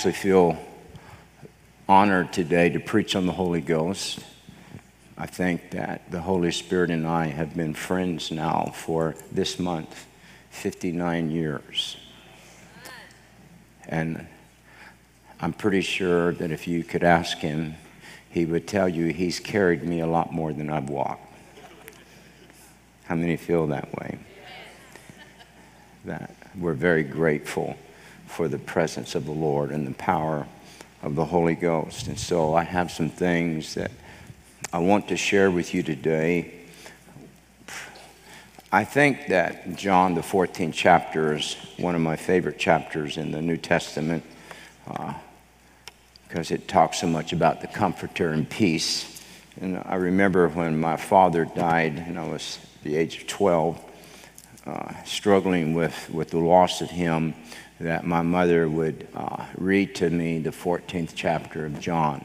actually feel honored today to preach on the Holy Ghost. I think that the Holy Spirit and I have been friends now for this month, 59 years. And I'm pretty sure that if you could ask him, he would tell you he's carried me a lot more than I've walked. How many feel that way? That we're very grateful for the presence of the Lord and the power of the Holy Ghost. And so I have some things that I want to share with you today. I think that John, the 14th chapter, is one of my favorite chapters in the New Testament because uh, it talks so much about the comforter and peace. And I remember when my father died, and I was the age of 12, uh, struggling with, with the loss of him, that my mother would uh, read to me the 14th chapter of John.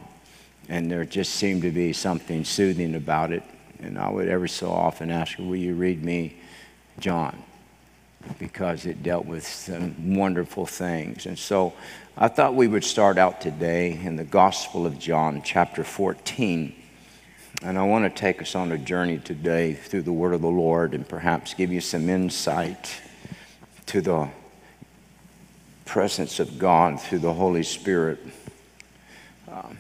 And there just seemed to be something soothing about it. And I would every so often ask her, Will you read me John? Because it dealt with some wonderful things. And so I thought we would start out today in the Gospel of John, chapter 14. And I want to take us on a journey today through the Word of the Lord and perhaps give you some insight to the presence of God through the Holy Spirit. Um,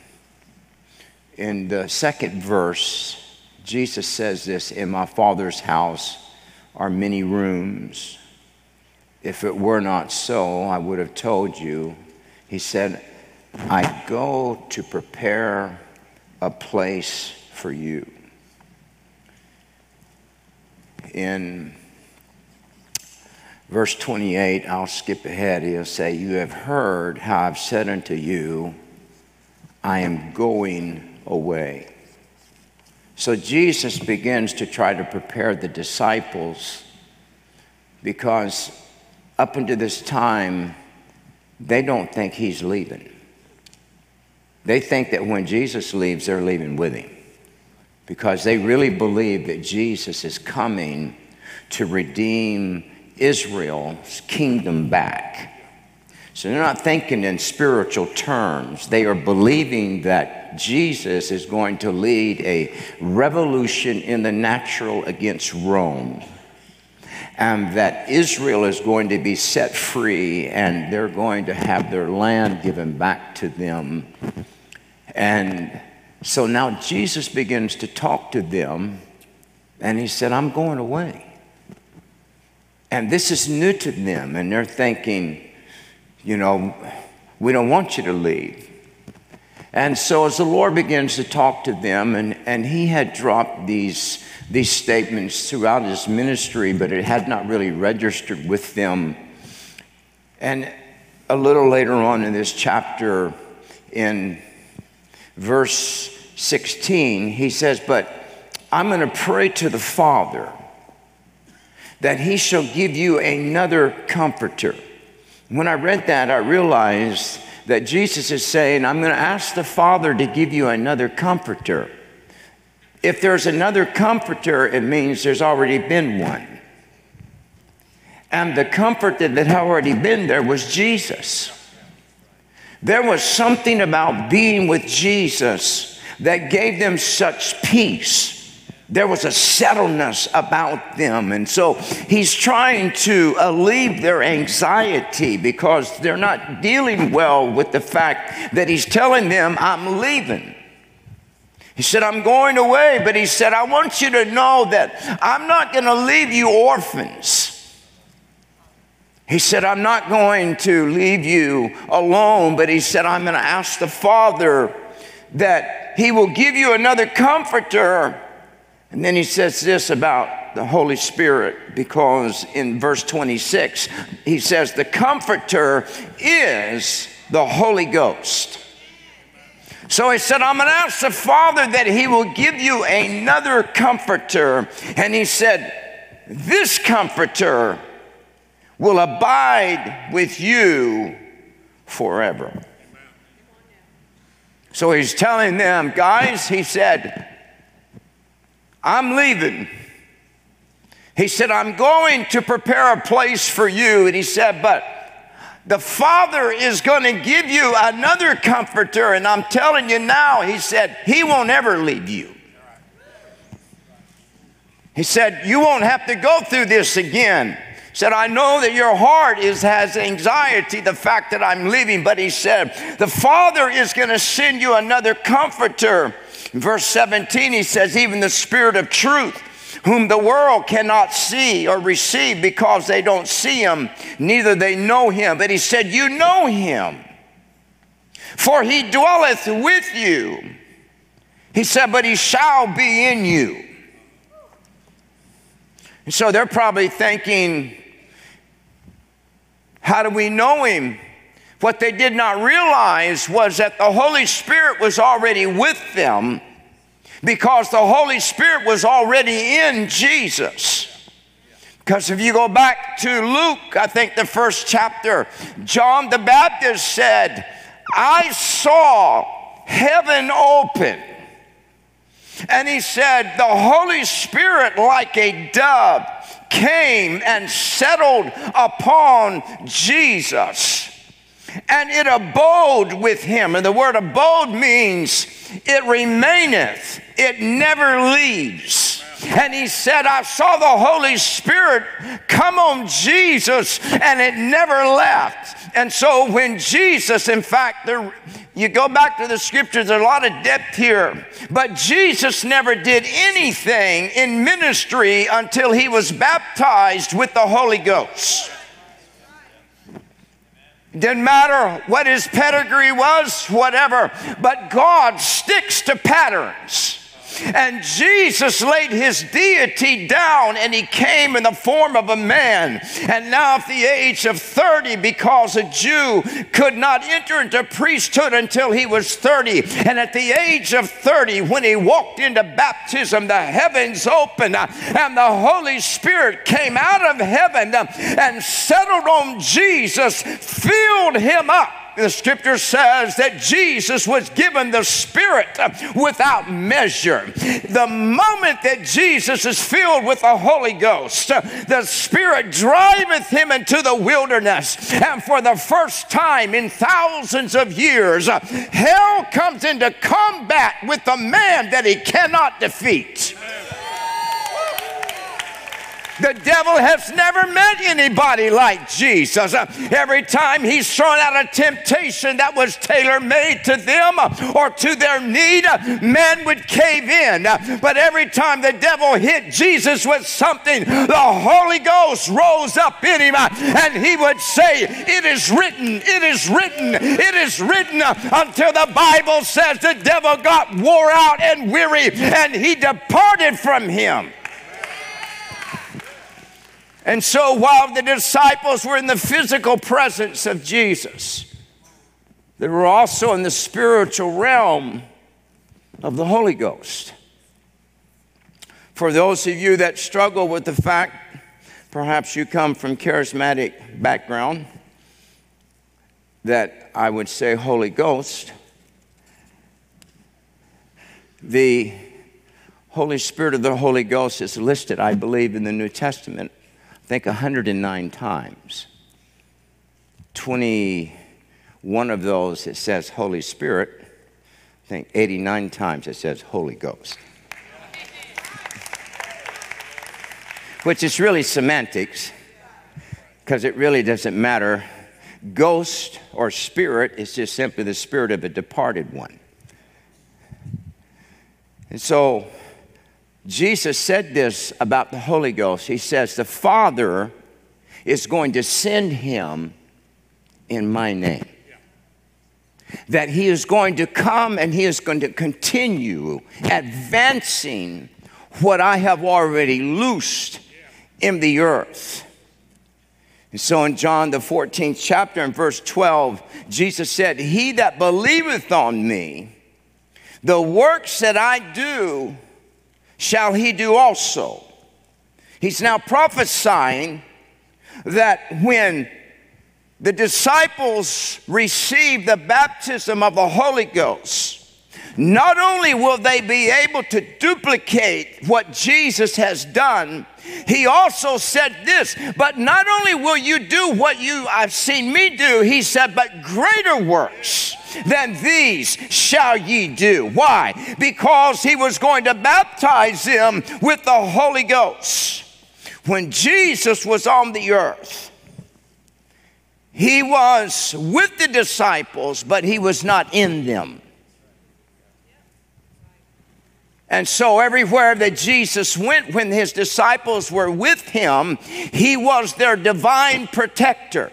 in the second verse, Jesus says this In my Father's house are many rooms. If it were not so, I would have told you. He said, I go to prepare a place for you. In verse 28, I'll skip ahead. He'll say, You have heard how I've said unto you, I am going away. So Jesus begins to try to prepare the disciples because up until this time, they don't think he's leaving. They think that when Jesus leaves, they're leaving with him because they really believe that Jesus is coming to redeem Israel's kingdom back. So they're not thinking in spiritual terms. They are believing that Jesus is going to lead a revolution in the natural against Rome. And that Israel is going to be set free and they're going to have their land given back to them. And so now Jesus begins to talk to them and he said, I'm going away. And this is new to them, and they're thinking, you know, we don't want you to leave. And so as the Lord begins to talk to them, and, and he had dropped these, these statements throughout his ministry, but it had not really registered with them. And a little later on in this chapter, in verse 16, he says, But I'm going to pray to the Father that he shall give you another comforter when I read that, I realized that Jesus is saying, I'm going to ask the Father to give you another comforter. If there's another comforter, it means there's already been one. And the comforter that had already been there was Jesus. There was something about being with Jesus that gave them such peace there was a settledness about them. And so he's trying to alleviate their anxiety because they're not dealing well with the fact that he's telling them, I'm leaving. He said, I'm going away, but he said, I want you to know that I'm not going to leave you orphans. He said, I'm not going to leave you alone, but he said, I'm going to ask the Father that he will give you another comforter and then he says this about the Holy Spirit because in verse 26, he says, The Comforter is the Holy Ghost. So he said, I'm going to ask the Father that he will give you another comforter. And he said, This comforter will abide with you forever. So he's telling them, guys, he said, I'm leaving. He said, I'm going to prepare a place for you. And he said, But the Father is going to give you another comforter. And I'm telling you now, He said, He won't ever leave you. He said, You won't have to go through this again. Said, I know that your heart is, has anxiety, the fact that I'm leaving, but he said, The Father is going to send you another comforter. In verse 17, he says, Even the Spirit of truth whom the world cannot see or receive because they don't see him, neither they know him. But he said, You know him, for he dwelleth with you. He said, But he shall be in you. And so they're probably thinking, How do we know him? What they did not realize was that the Holy Spirit was already with them because the Holy Spirit was already in Jesus. Because if you go back to Luke, I think the first chapter, John the Baptist said, I saw heaven open. And he said, The Holy Spirit, like a dove, came and settled upon Jesus. And it abode with him. And the word abode means it remaineth, it never leaves. And he said, I saw the Holy Spirit come on Jesus and it never left. And so when Jesus, in fact, there, you go back to the scriptures, a lot of depth here. But Jesus never did anything in ministry until he was baptized with the Holy Ghost. Didn't matter what his pedigree was, whatever, but God sticks to patterns. And Jesus laid his deity down and he came in the form of a man. And now, at the age of 30, because a Jew could not enter into priesthood until he was 30, and at the age of 30, when he walked into baptism, the heavens opened and the Holy Spirit came out of heaven and settled on Jesus, filled him up the scripture says that Jesus was given the Spirit without measure. The moment that Jesus is filled with the Holy Ghost, the Spirit driveth him into the wilderness. And for the first time in thousands of years, hell comes into combat with the man that he cannot defeat. The devil has never met anybody like Jesus. Every time he's thrown out a temptation that was tailor made to them or to their need, men would cave in. But every time the devil hit Jesus with something, the Holy Ghost rose up in him and he would say, It is written, it is written, it is written, until the Bible says the devil got wore out and weary and he departed from him. And so while the disciples were in the physical presence of Jesus, they were also in the spiritual realm of the Holy Ghost. For those of you that struggle with the fact, perhaps you come from charismatic background, that I would say Holy Ghost, the Holy Spirit of the Holy Ghost is listed, I believe, in the New Testament I think 109 times. 21 of those it says Holy Spirit. I think 89 times it says Holy Ghost. Which is really semantics because it really doesn't matter. Ghost or spirit is just simply the spirit of a departed one. And so Jesus said this about the Holy Ghost. He says, The Father is going to send him in my name. That he is going to come and he is going to continue advancing what I have already loosed in the earth. And so in John, the 14th chapter, and verse 12, Jesus said, He that believeth on me, the works that I do, shall he do also. He's now prophesying that when the disciples receive the baptism of the Holy Ghost, not only will they be able to duplicate what Jesus has done, he also said this, but not only will you do what you I've seen me do, he said, but greater works than these shall ye do. Why? Because he was going to baptize them with the Holy Ghost. When Jesus was on the earth, he was with the disciples, but he was not in them. And so, everywhere that Jesus went when his disciples were with him, he was their divine protector.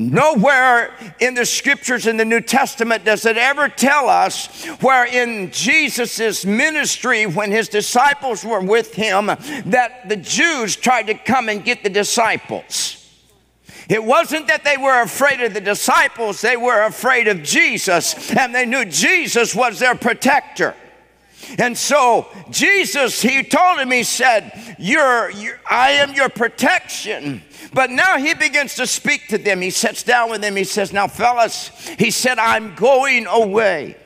Nowhere in the scriptures in the New Testament does it ever tell us where in Jesus' ministry, when his disciples were with him, that the Jews tried to come and get the disciples. It wasn't that they were afraid of the disciples, they were afraid of Jesus, and they knew Jesus was their protector. And so Jesus, he told him, he said, you're, you're, I am your protection. But now he begins to speak to them. He sits down with them. He says, Now, fellas, he said, I'm going away.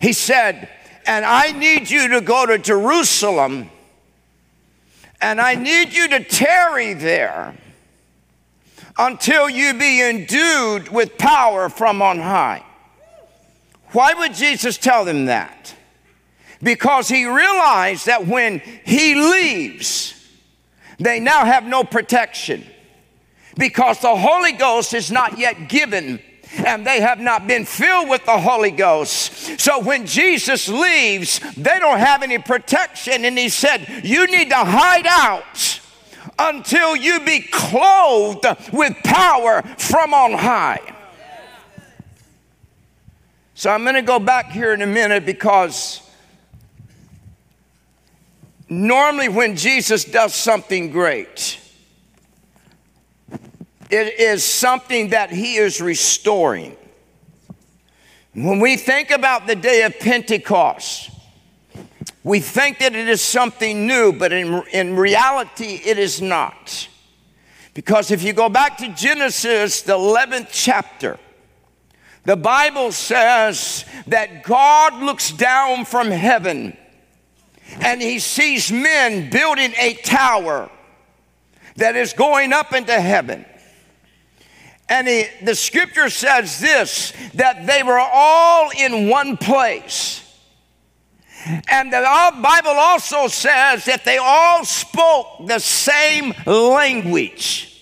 He said, And I need you to go to Jerusalem, and I need you to tarry there until you be endued with power from on high. Why would Jesus tell them that? Because he realized that when he leaves, they now have no protection because the Holy Ghost is not yet given and they have not been filled with the Holy Ghost. So when Jesus leaves, they don't have any protection. And he said, You need to hide out until you be clothed with power from on high. So I'm going to go back here in a minute because Normally, when Jesus does something great, it is something that he is restoring. When we think about the day of Pentecost, we think that it is something new, but in, in reality, it is not. Because if you go back to Genesis, the 11th chapter, the Bible says that God looks down from heaven and he sees men building a tower that is going up into heaven. And he, the scripture says this that they were all in one place. And the Bible also says that they all spoke the same language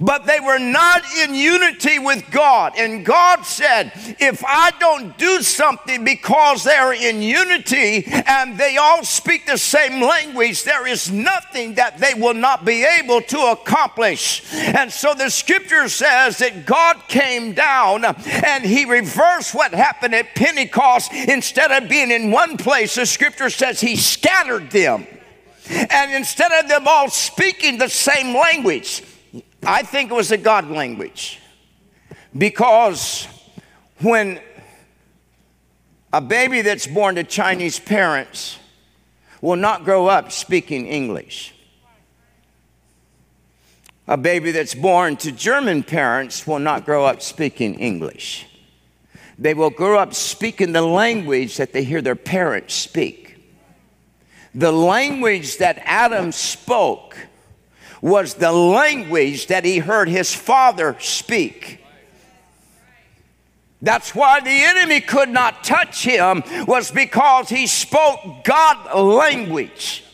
but they were not in unity with God. And God said, if I don't do something because they're in unity and they all speak the same language, there is nothing that they will not be able to accomplish. And so the scripture says that God came down and he reversed what happened at Pentecost. Instead of being in one place, the scripture says he scattered them. And instead of them all speaking the same language, I think it was a God language because when a baby that's born to Chinese parents will not grow up speaking English. A baby that's born to German parents will not grow up speaking English. They will grow up speaking the language that they hear their parents speak. The language that Adam spoke was the language that he heard his father speak. That's why the enemy could not touch him was because he spoke God language.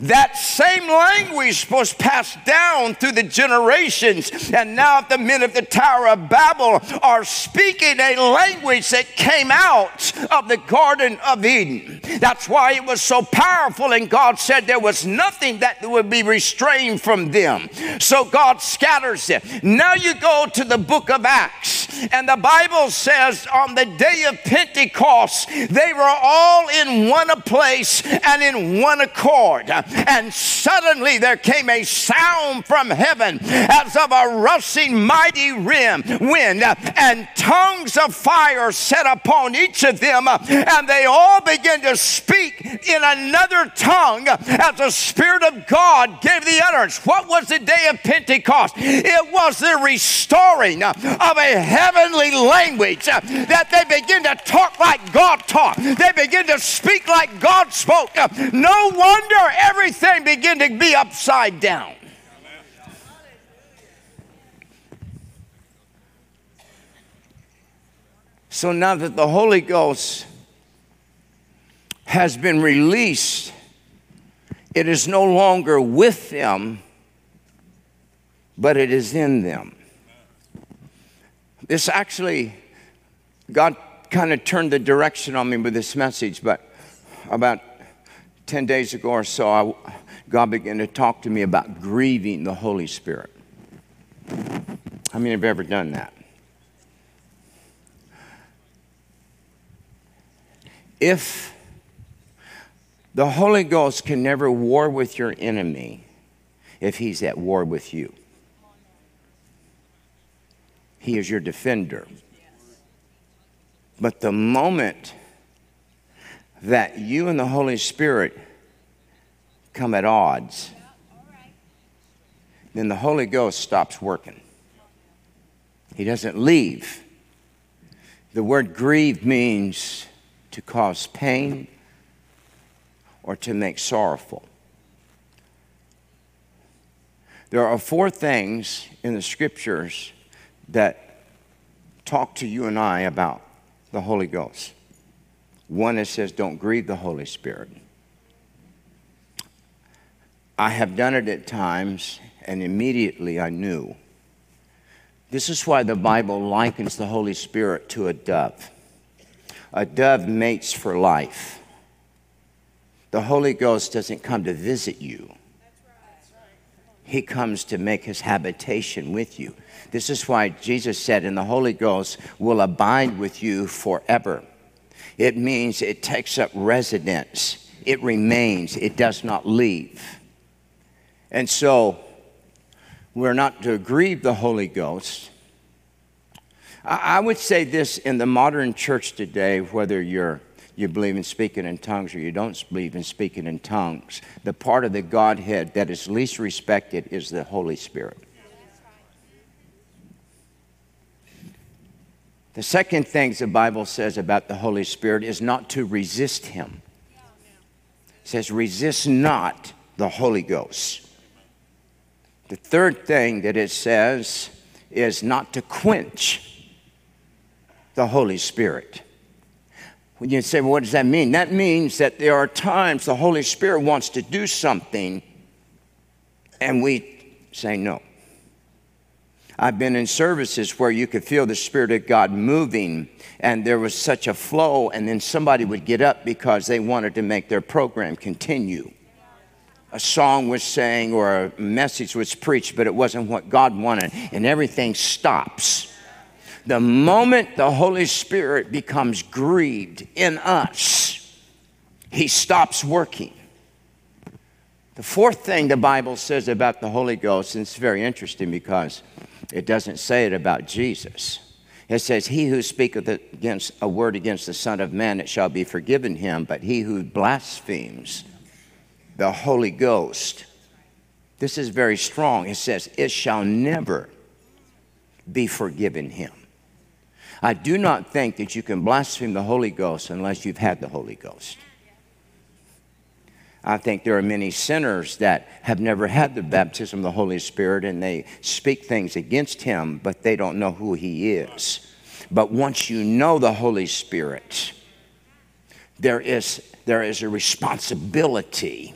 That same language was passed down through the generations, and now the men of the Tower of Babel are speaking a language that came out of the Garden of Eden. That's why it was so powerful, and God said there was nothing that would be restrained from them. So God scatters them. Now you go to the book of Acts, and the Bible says on the day of Pentecost, they were all in one place and in one accord. And suddenly there came a sound from heaven as of a rushing mighty rim, wind, and tongues of fire set upon each of them, and they all began to speak in another tongue as the Spirit of God gave the utterance. What was the day of Pentecost? It was the restoring of a heavenly language that they begin to talk like God talked. They begin to speak like God spoke. No wonder everything began to be upside down. So now that the Holy Ghost has been released, it is no longer with them, but it is in them. This actually, God kind of turned the direction on me with this message, but about 10 days ago or so, I, God began to talk to me about grieving the Holy Spirit. How many have ever done that? If the Holy Ghost can never war with your enemy if he's at war with you, he is your defender. But the moment that you and the Holy Spirit come at odds, then the Holy Ghost stops working. He doesn't leave. The word grieve means to cause pain or to make sorrowful. There are four things in the scriptures that talk to you and I about the Holy Ghost. One that says, don't grieve the Holy Spirit. I have done it at times, and immediately I knew. This is why the Bible likens the Holy Spirit to a dove. A dove mates for life. The Holy Ghost doesn't come to visit you, He comes to make His habitation with you. This is why Jesus said, and the Holy Ghost will abide with you forever. It means it takes up residence, it remains, it does not leave. And so, we're not to grieve the Holy Ghost. I would say this in the modern church today, whether you're you believe in speaking in tongues or you don't believe in speaking in tongues, the part of the Godhead that is least respected is the Holy Spirit. The second thing the Bible says about the Holy Spirit is not to resist him. It says, resist not the Holy Ghost. The third thing that it says is not to quench the Holy Spirit. When you say, well, what does that mean? That means that there are times the Holy Spirit wants to do something and we say no. I've been in services where you could feel the Spirit of God moving, and there was such a flow, and then somebody would get up because they wanted to make their program continue. A song was sang or a message was preached, but it wasn't what God wanted, and everything stops. The moment the Holy Spirit becomes grieved in us, He stops working. The fourth thing the Bible says about the Holy Ghost, and it's very interesting because it doesn't say it about Jesus. It says, He who speaketh against a word against the Son of Man, it shall be forgiven him, but he who blasphemes the Holy Ghost, this is very strong. It says, It shall never be forgiven him. I do not think that you can blaspheme the Holy Ghost unless you've had the Holy Ghost. I think there are many sinners that have never had the baptism of the Holy Spirit and they speak things against Him, but they don't know who He is. But once you know the Holy Spirit, there is, there is a responsibility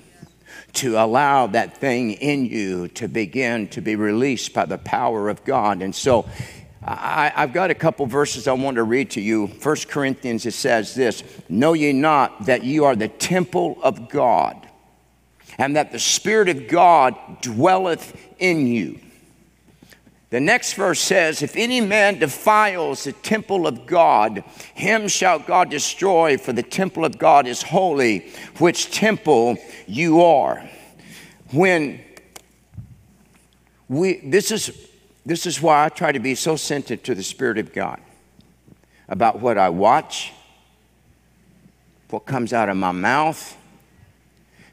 to allow that thing in you to begin to be released by the power of God. And so I, have got a couple verses I want to read to you. First Corinthians, it says this Know ye not that you are the temple of God, and that the Spirit of God dwelleth in you? The next verse says, If any man defiles the temple of God, him shall God destroy, for the temple of God is holy, which temple you are. when we, this is, this is why I try to be so sensitive to the Spirit of God about what I watch, what comes out of my mouth,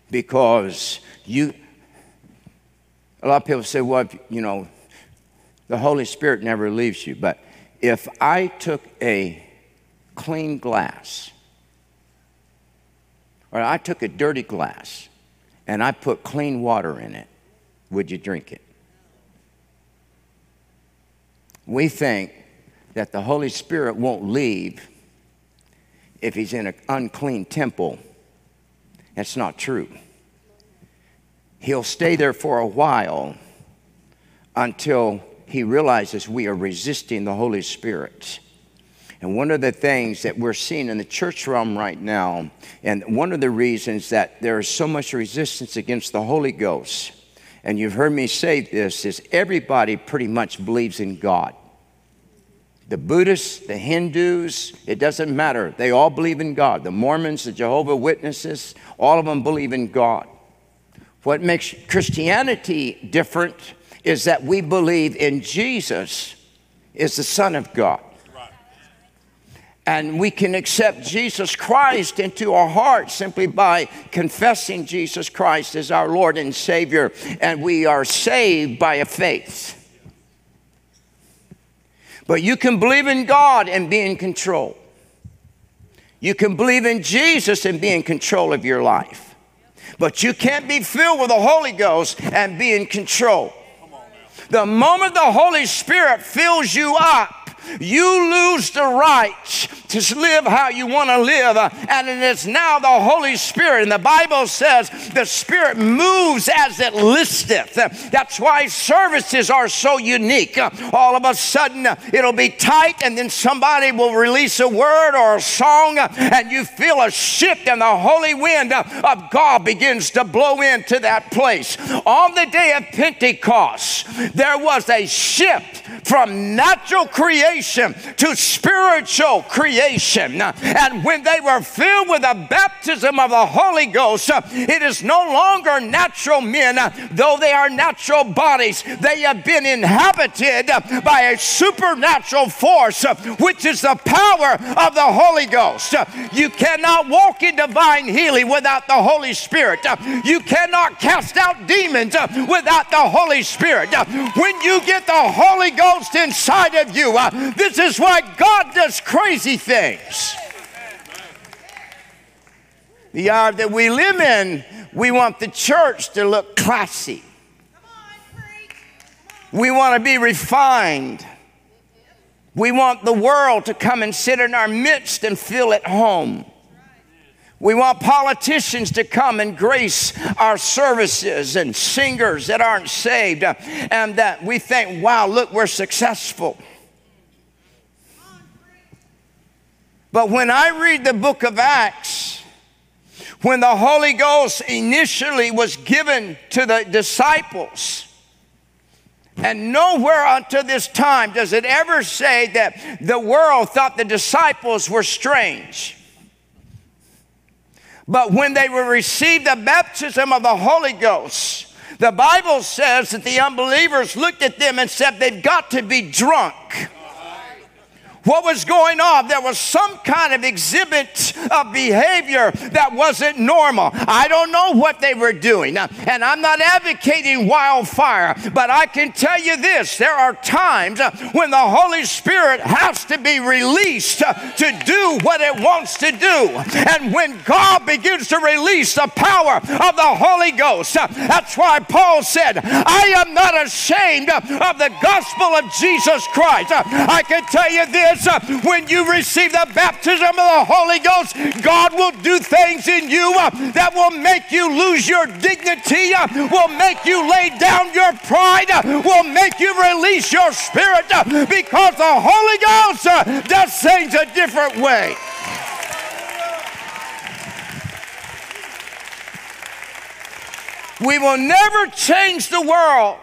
because you, a lot of people say, well, you know, the Holy Spirit never leaves you. But if I took a clean glass, or I took a dirty glass and I put clean water in it, would you drink it? We think that the Holy Spirit won't leave if he's in an unclean temple. That's not true. He'll stay there for a while until he realizes we are resisting the Holy Spirit. And one of the things that we're seeing in the church realm right now, and one of the reasons that there is so much resistance against the Holy Ghost, and you've heard me say this, is everybody pretty much believes in God. The Buddhists, the Hindus, it doesn't matter. They all believe in God. The Mormons, the Jehovah Witnesses, all of them believe in God. What makes Christianity different is that we believe in Jesus is the Son of God. And we can accept Jesus Christ into our hearts simply by confessing Jesus Christ as our Lord and Savior. And we are saved by a faith. But you can believe in God and be in control. You can believe in Jesus and be in control of your life. But you can't be filled with the Holy Ghost and be in control. The moment the Holy Spirit fills you up, you lose the right to live how you want to live. And it is now the Holy Spirit. And the Bible says the Spirit moves as it listeth. That's why services are so unique. All of a sudden, it'll be tight, and then somebody will release a word or a song, and you feel a shift, and the holy wind of God begins to blow into that place. On the day of Pentecost, there was a shift from natural creation to spiritual creation. And when they were filled with the baptism of the Holy Ghost, it is no longer natural men, though they are natural bodies. They have been inhabited by a supernatural force, which is the power of the Holy Ghost. You cannot walk in divine healing without the Holy Spirit. You cannot cast out demons without the Holy Spirit. When you get the Holy Ghost inside of you, this is why God does crazy things. The hour that we live in, we want the church to look classy. We want to be refined. We want the world to come and sit in our midst and feel at home. We want politicians to come and grace our services and singers that aren't saved uh, and that we think, wow, look, we're successful. But when I read the book of Acts, when the Holy Ghost initially was given to the disciples, and nowhere until this time does it ever say that the world thought the disciples were strange. But when they were received the baptism of the Holy Ghost, the Bible says that the unbelievers looked at them and said, They've got to be drunk what was going on. There was some kind of exhibit of behavior that wasn't normal. I don't know what they were doing, and I'm not advocating wildfire, but I can tell you this there are times uh, when the Holy Spirit has to be released uh, to do what it wants to do. And when God begins to release the power of the Holy Ghost, uh, that's why Paul said, I am not ashamed of the gospel of Jesus Christ. I can tell you this uh, when you receive the baptism of the Holy Ghost, God will do things in you uh, that will make you lose your dignity, uh, will make you lay down your pride, will make you release your spirit because the Holy Ghost does things a different way. We will never change the world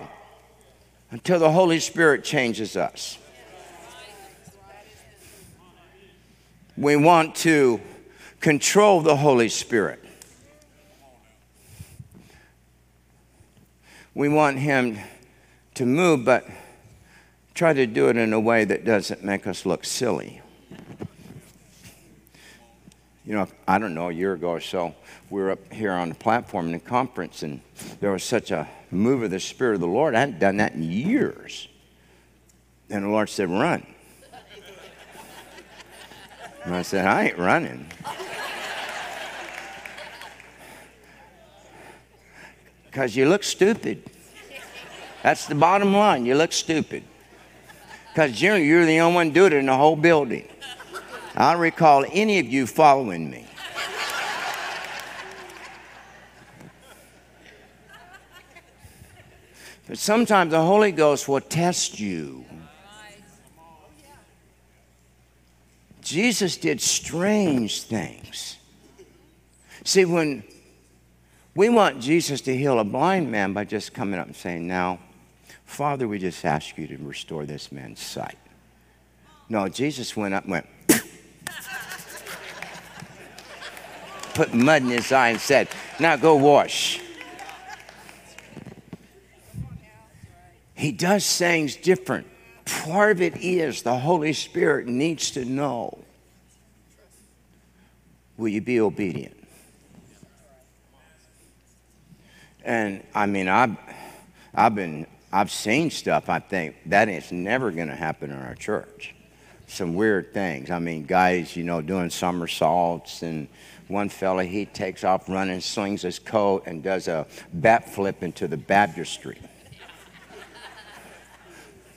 until the Holy Spirit changes us. We want to control the Holy Spirit. we want Him to move, but try to do it in a way that doesn't make us look silly. You know, I don't know, a year ago or so, we were up here on the platform in a conference, and there was such a move of the Spirit of the Lord. I hadn't done that in years. And the Lord said, Run. And I said, I ain't running. Because you look stupid. That's the bottom line. You look stupid. Because you're, you're the only one doing it in the whole building. I don't recall any of you following me. But sometimes the Holy Ghost will test you. Jesus did strange things. See, when we want Jesus to heal a blind man by just coming up and saying, Now, Father, we just ask you to restore this man's sight. No, Jesus went up and went, put mud in his eye and said, Now go wash. He does things different part of it is the Holy Spirit needs to know will you be obedient? And I mean, I've, I've been, I've seen stuff I think that is never going to happen in our church. Some weird things. I mean, guys, you know, doing somersaults, and one fella, he takes off running, swings his coat, and does a bat flip into the baptistry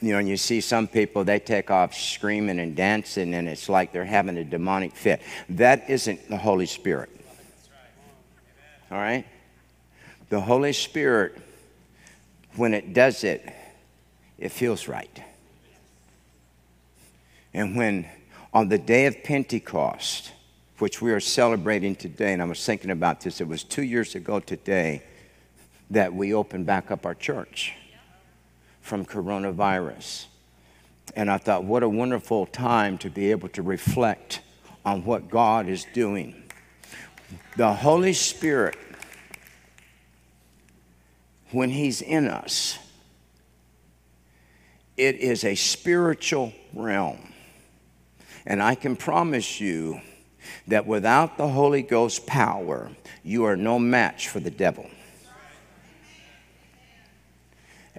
you know, and you see some people, they take off screaming and dancing, and it's like they're having a demonic fit. That isn't the Holy Spirit. All right? The Holy Spirit, when it does it, it feels right. And when on the day of Pentecost, which we are celebrating today, and I was thinking about this, it was two years ago today that we opened back up our church from coronavirus. And I thought, what a wonderful time to be able to reflect on what God is doing. The Holy Spirit, when He's in us, it is a spiritual realm. And I can promise you that without the Holy Ghost power, you are no match for the devil.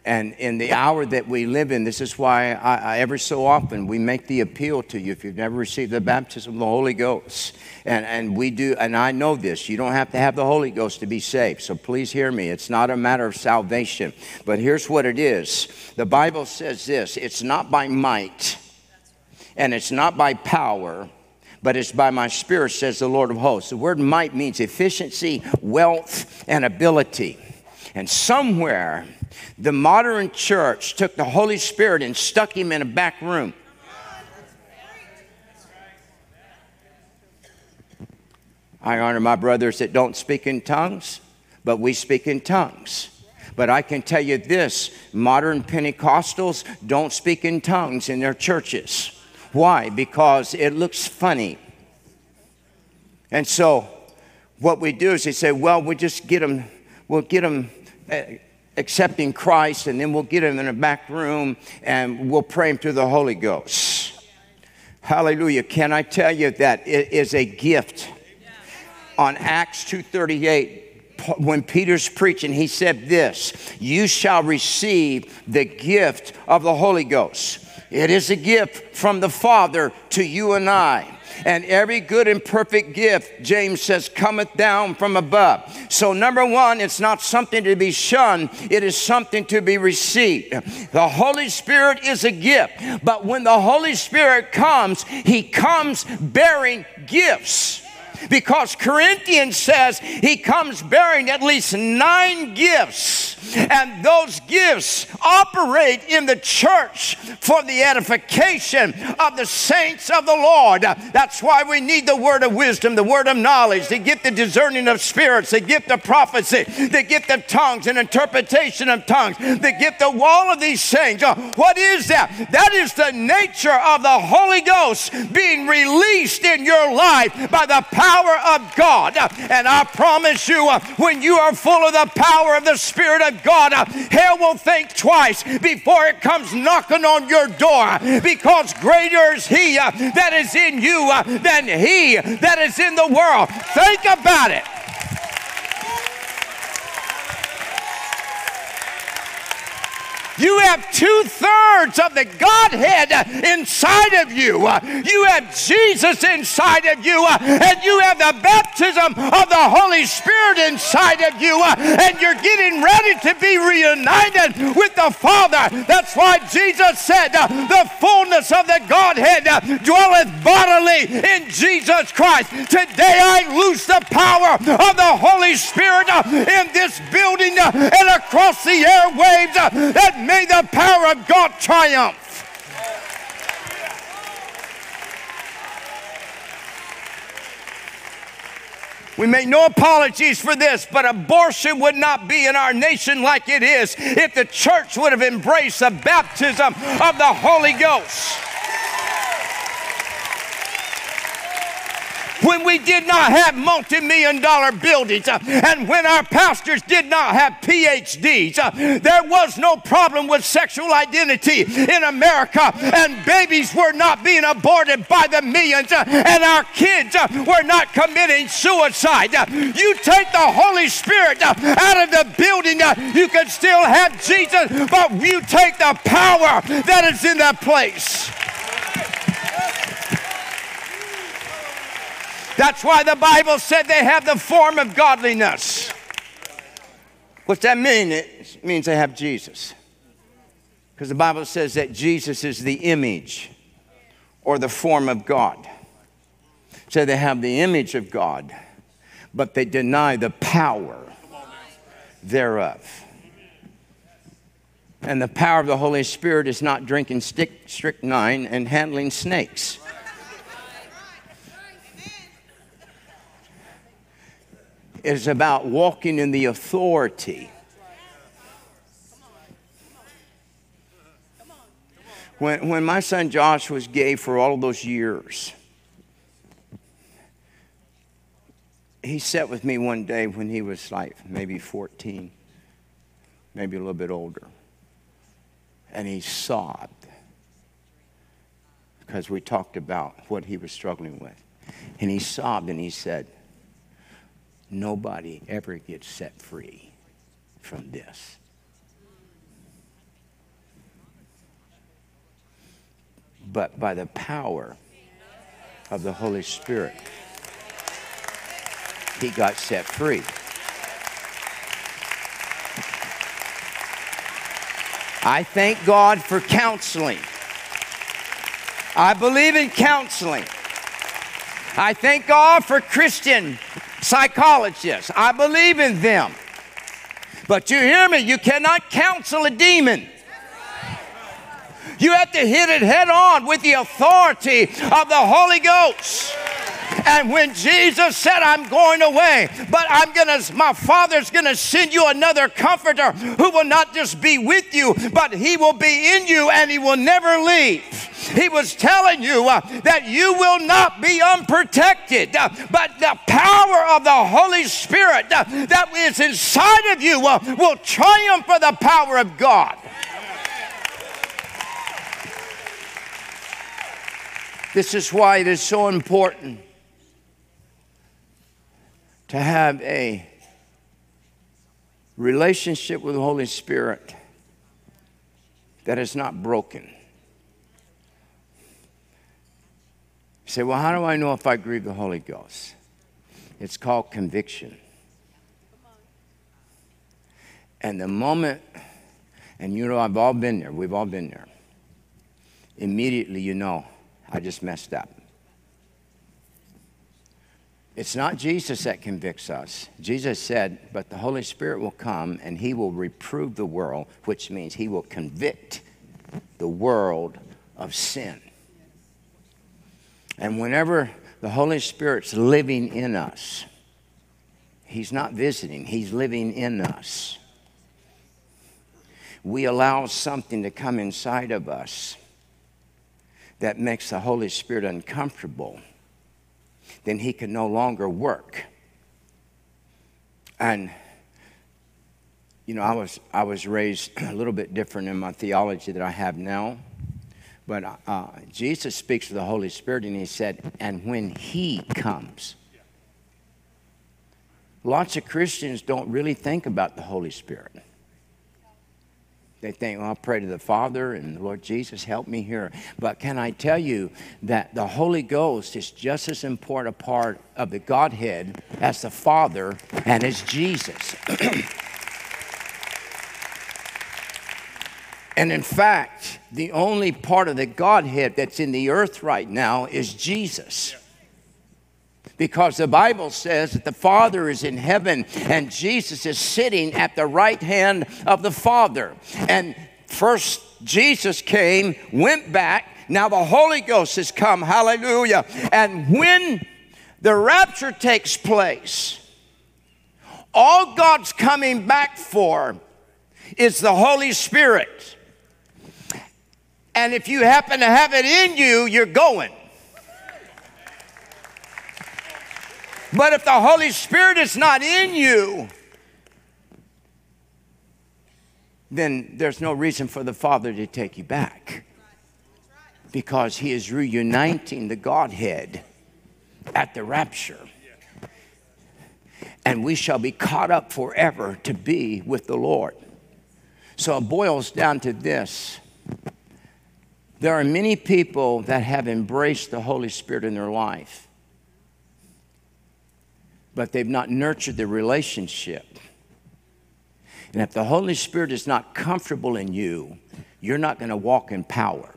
And in the hour that we live in, this is why I, I, every so often we make the appeal to you if you've never received the baptism of the Holy Ghost. And, and we do, and I know this, you don't have to have the Holy Ghost to be saved. So please hear me. It's not a matter of salvation. But here's what it is the Bible says this it's not by might, and it's not by power but it's by my spirit, says the Lord of hosts. The word might means efficiency, wealth, and ability. And somewhere the modern church took the Holy Spirit and stuck him in a back room. I honor my brothers that don't speak in tongues, but we speak in tongues. But I can tell you this modern Pentecostals don't speak in tongues in their churches. Why? Because it looks funny. And so what we do is they say, well, we just get them, we'll get them uh, accepting Christ, and then we'll get him in a back room and we'll pray him to the Holy Ghost. Hallelujah. Can I tell you that it is a gift? On Acts 238, when Peter's preaching, he said this You shall receive the gift of the Holy Ghost. It is a gift from the Father to you and I. And every good and perfect gift, James says, cometh down from above. So, number one, it's not something to be shunned, it is something to be received. The Holy Spirit is a gift, but when the Holy Spirit comes, He comes bearing gifts because Corinthians says he comes bearing at least nine gifts, and those gifts operate in the church for the edification of the saints of the Lord. That's why we need the word of wisdom, the word of knowledge, the gift of discerning of spirits, the gift of prophecy, the gift of tongues and interpretation of tongues, the gift of all of these things. Uh, what is that? That is the nature of the Holy Ghost being released in your life by the power of God. And I promise you, uh, when you are full of the power of the Spirit of God, uh, hell will think twice before it comes knocking on your door because greater is He that is in you than He that is in the world. Think about it. You have two thirds of the Godhead inside of you. You have Jesus inside of you, and you have the baptism of the Holy Spirit inside of you, and you're getting ready to be reunited with the Father. That's why Jesus said, The fullness of the Godhead dwelleth bodily in Jesus Christ. Today I loose the power of the Holy Spirit in this building and across the airwaves that may the power of God triumph. We make no apologies for this, but abortion would not be in our nation like it is if the church would have embraced the baptism of the Holy Ghost. When we did not have multi million dollar buildings uh, and when our pastors did not have PhDs. Uh, there was no problem with sexual identity in America, and babies were not being aborted by the millions, uh, and our kids were not committing suicide. You take the Holy Spirit out of the building, you can still have Jesus, but you take the power that is in that place. That's why the Bible said they have the form of godliness. What's that mean? It means they have Jesus. Because the Bible says that Jesus is the image or the form of God. So they have the image of God, but they deny the power thereof. And the power of the Holy Spirit is not drinking strychnine and handling snakes. Is about walking in the authority. When, when my son Josh was gay for all of those years, he sat with me one day when he was like maybe 14, maybe a little bit older, and he sobbed because we talked about what he was struggling with. And he sobbed and he said, Nobody ever gets set free from this. But by the power of the Holy Spirit, he got set free. I thank God for counseling. I believe in counseling. I thank God for Christian psychologists. I believe in them. But you hear me, you cannot counsel a demon. You have to hit it head on with the authority of the Holy Ghost. And when Jesus said, I'm going away, but I'm gonna, my Father's gonna send you another comforter who will not just be with you, but he will be in you and he will never leave. He was telling you uh, that you will not be unprotected, uh, but the power of the Holy Spirit uh, that is inside of you uh, will triumph for the power of God. This is why it is so important to have a relationship with the Holy Spirit that is not broken. You say, well, how do I know if I grieve the Holy Ghost? It's called conviction. And the moment, and you know, I've all been there, we've all been there. Immediately, you know, I just messed up. It's not Jesus that convicts us. Jesus said, but the Holy Spirit will come and he will reprove the world, which means he will convict the world of sin. And whenever the Holy Spirit's living in us, He's not visiting, He's living in us. We allow something to come inside of us that makes the Holy Spirit uncomfortable, then He can no longer work. And you know, I was, I was raised a little bit different in my theology that I have now. But uh, Jesus speaks to the Holy Spirit and he said, and when he comes. Lots of Christians don't really think about the Holy Spirit. They think, well, I'll pray to the Father and the Lord Jesus, help me here. But can I tell you that the Holy Ghost is just as important a part of the Godhead as the Father and as Jesus? And in fact, the only part of the Godhead that's in the earth right now is Jesus. Because the Bible says that the Father is in heaven and Jesus is sitting at the right hand of the Father. And first, Jesus came, went back. Now the Holy Ghost has come. Hallelujah. And when the rapture takes place, all God's coming back for is the Holy Spirit. And if you happen to have it in you, you're going. But if the Holy Spirit is not in you, then there's no reason for the Father to take you back. Because He is reuniting the Godhead at the rapture. And we shall be caught up forever to be with the Lord. So it boils down to this there are many people that have embraced the Holy Spirit in their life, but they've not nurtured the relationship. And if the Holy Spirit is not comfortable in you, you're not going to walk in power.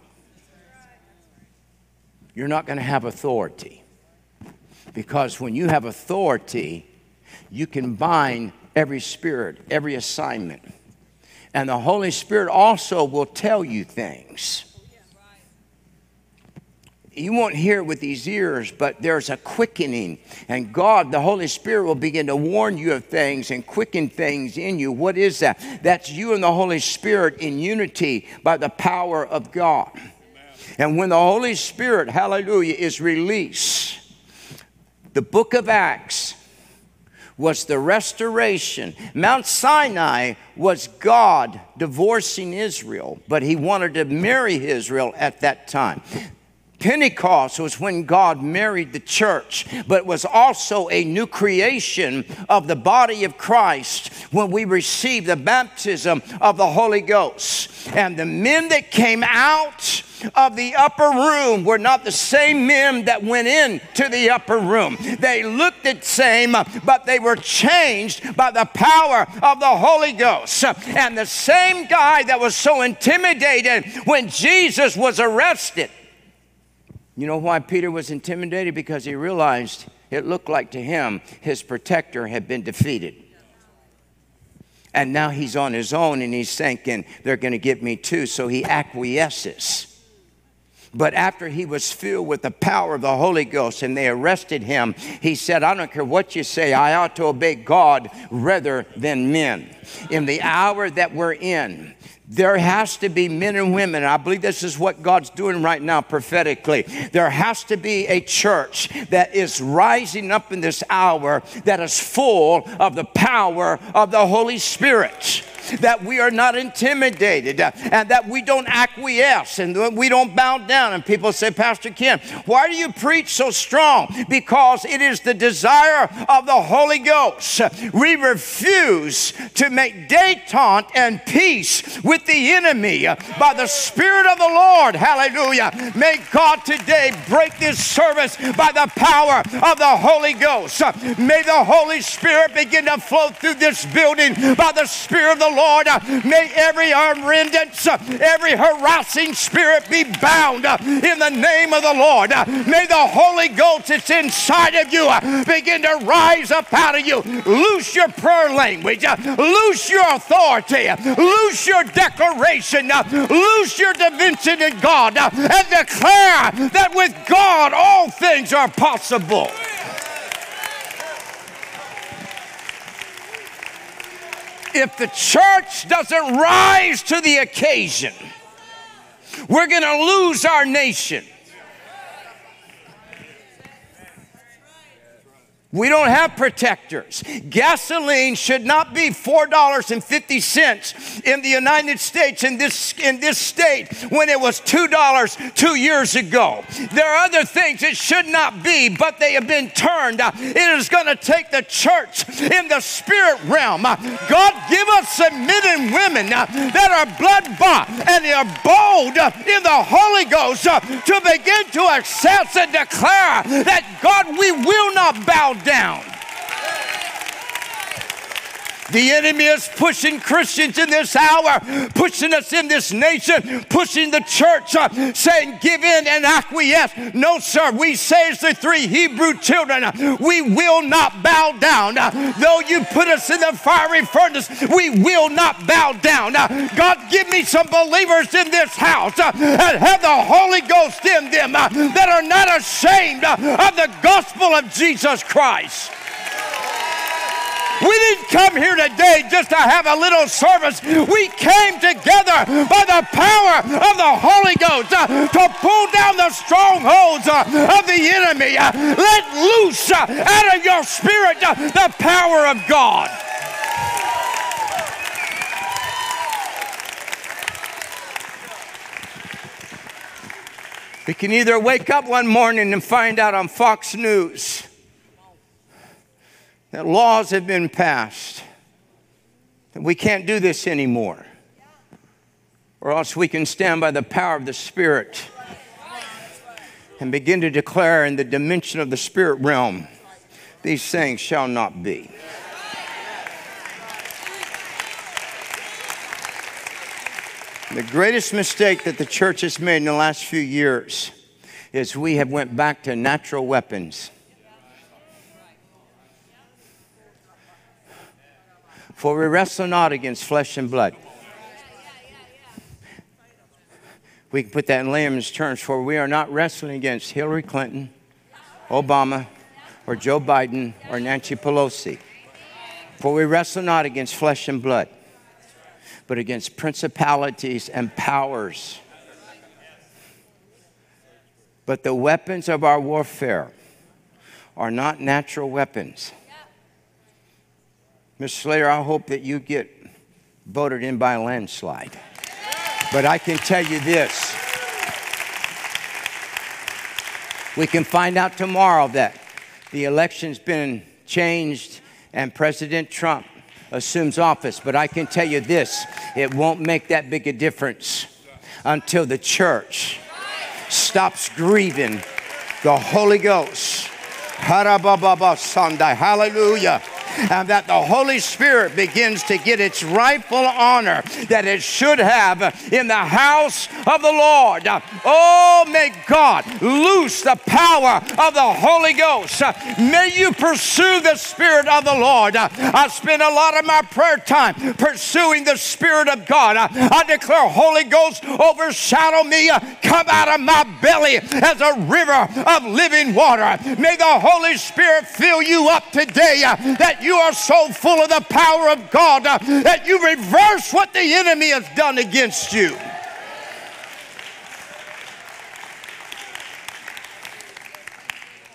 You're not going to have authority. Because when you have authority, you can bind every spirit, every assignment. And the Holy Spirit also will tell you things you won't hear it with these ears, but there's a quickening. And God, the Holy Spirit, will begin to warn you of things and quicken things in you. What is that? That's you and the Holy Spirit in unity by the power of God. And when the Holy Spirit, hallelujah, is released, the book of Acts was the restoration. Mount Sinai was God divorcing Israel, but he wanted to marry Israel at that time. Pentecost was when God married the church, but was also a new creation of the body of Christ when we received the baptism of the Holy Ghost. And the men that came out of the upper room were not the same men that went into the upper room. They looked the same, but they were changed by the power of the Holy Ghost. And the same guy that was so intimidated when Jesus was arrested you know why Peter was intimidated? Because he realized it looked like to him his protector had been defeated. And now he's on his own and he's thinking, they're going to get me too. So he acquiesces. But after he was filled with the power of the Holy Ghost and they arrested him, he said, I don't care what you say, I ought to obey God rather than men. In the hour that we're in, there has to be men and women. I believe this is what God's doing right now prophetically. There has to be a church that is rising up in this hour that is full of the power of the Holy Spirit that we are not intimidated uh, and that we don't acquiesce and we don't bow down. And people say, Pastor Kent, why do you preach so strong? Because it is the desire of the Holy Ghost. We refuse to make detente and peace with the enemy by the Spirit of the Lord. Hallelujah. May God today break this service by the power of the Holy Ghost. May the Holy Spirit begin to flow through this building by the Spirit of the Lord. May every arrogance, every harassing spirit be bound in the name of the Lord. May the Holy Ghost that's inside of you begin to rise up out of you. Loose your prayer language, loose your authority, loose your declaration, loose your dimension in God, and declare that with God all things are possible. If the church doesn't rise to the occasion, we're going to lose our nation. We don't have protectors. Gasoline should not be $4.50 in the United States in this, in this state when it was $2 two years ago. There are other things it should not be, but they have been turned. It is going to take the church in the spirit realm. God, give us some men and women that are blood bought and they are bold in the Holy Ghost to begin to assess and declare that God, we will not bow down. The enemy is pushing Christians in this hour, pushing us in this nation, pushing the church, uh, saying, Give in and acquiesce. No, sir. We say, as the three Hebrew children, we will not bow down. Uh, though you put us in the fiery furnace, we will not bow down. God, give me some believers in this house that have the Holy Ghost in them that are not ashamed of the gospel of Jesus Christ. Come here today just to have a little service. We came together by the power of the Holy Ghost uh, to pull down the strongholds uh, of the enemy. Uh, let loose out of your spirit the power of God. We can either wake up one morning and find out on Fox News that laws have been passed, that we can't do this anymore. Or else we can stand by the power of the Spirit and begin to declare in the dimension of the spirit realm, these things shall not be. The greatest mistake that the church has made in the last few years is we have went back to natural weapons. For we wrestle not against flesh and blood. We can put that in layman's terms, for we are not wrestling against Hillary Clinton, Obama, or Joe Biden, or Nancy Pelosi. For we wrestle not against flesh and blood, but against principalities and powers. But the weapons of our warfare are not natural weapons Ms. Slater, I hope that you get voted in by a landslide. But I can tell you this we can find out tomorrow that the election's been changed and President Trump assumes office. But I can tell you this it won't make that big a difference until the church stops grieving the Holy Ghost. Hallelujah and that the Holy Spirit begins to get its rightful honor that it should have in the house of the Lord. Oh, may God loose the power of the Holy Ghost. May you pursue the Spirit of the Lord. I spend a lot of my prayer time pursuing the Spirit of God. I declare, Holy Ghost, overshadow me, come out of my belly as a river of living water. May the Holy Spirit fill you up today that you are so full of the power of God uh, that you reverse what the enemy has done against you.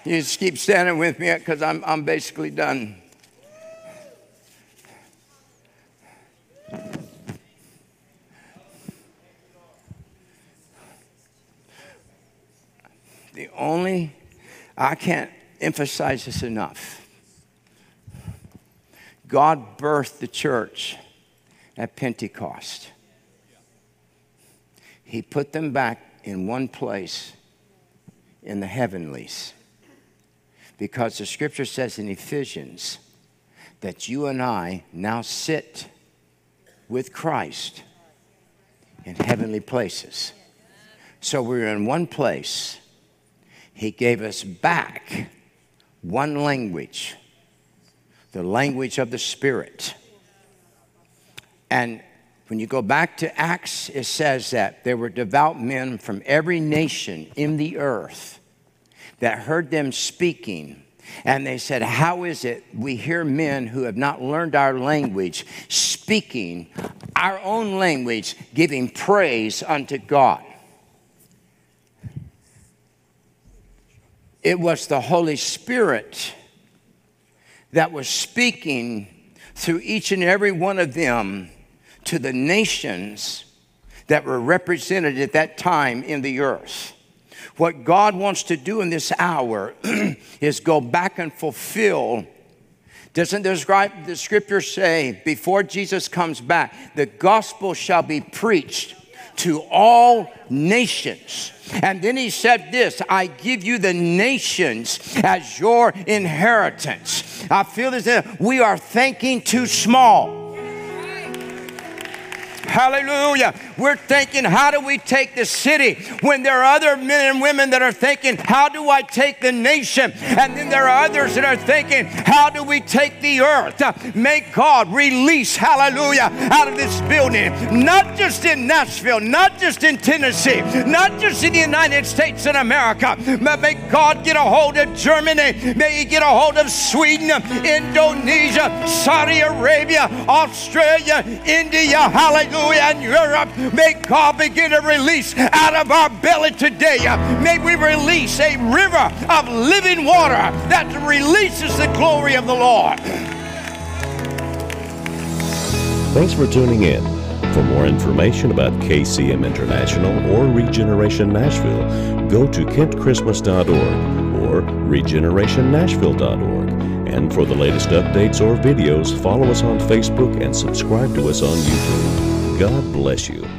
You just keep standing with me because I'm, I'm basically done. The only, I can't emphasize this enough. God birthed the church at Pentecost. He put them back in one place in the heavenlies. Because the scripture says in Ephesians that you and I now sit with Christ in heavenly places. So we we're in one place. He gave us back one language, the language of the Spirit. And when you go back to Acts, it says that there were devout men from every nation in the earth that heard them speaking. And they said, How is it we hear men who have not learned our language speaking our own language, giving praise unto God? It was the Holy Spirit that was speaking through each and every one of them to the nations that were represented at that time in the earth. What God wants to do in this hour is go back and fulfill. Doesn't the scripture say, before Jesus comes back, the gospel shall be preached to all nations? And then he said this I give you the nations as your inheritance. I feel as we are thinking too small. Hallelujah. We're thinking, how do we take the city when there are other men and women that are thinking, how do I take the nation? And then there are others that are thinking, how do we take the earth? May God release, hallelujah, out of this building, not just in Nashville, not just in Tennessee, not just in the United States and America, but may God get a hold of Germany, may He get a hold of Sweden, Indonesia, Saudi Arabia, Australia, India, hallelujah and Europe. May God begin to release out of our belly today. May we release a river of living water that releases the glory of the Lord. Thanks for tuning in. For more information about KCM International or Regeneration Nashville, go to kentchristmas.org or regenerationnashville.org. And for the latest updates or videos, follow us on Facebook and subscribe to us on YouTube. God bless you.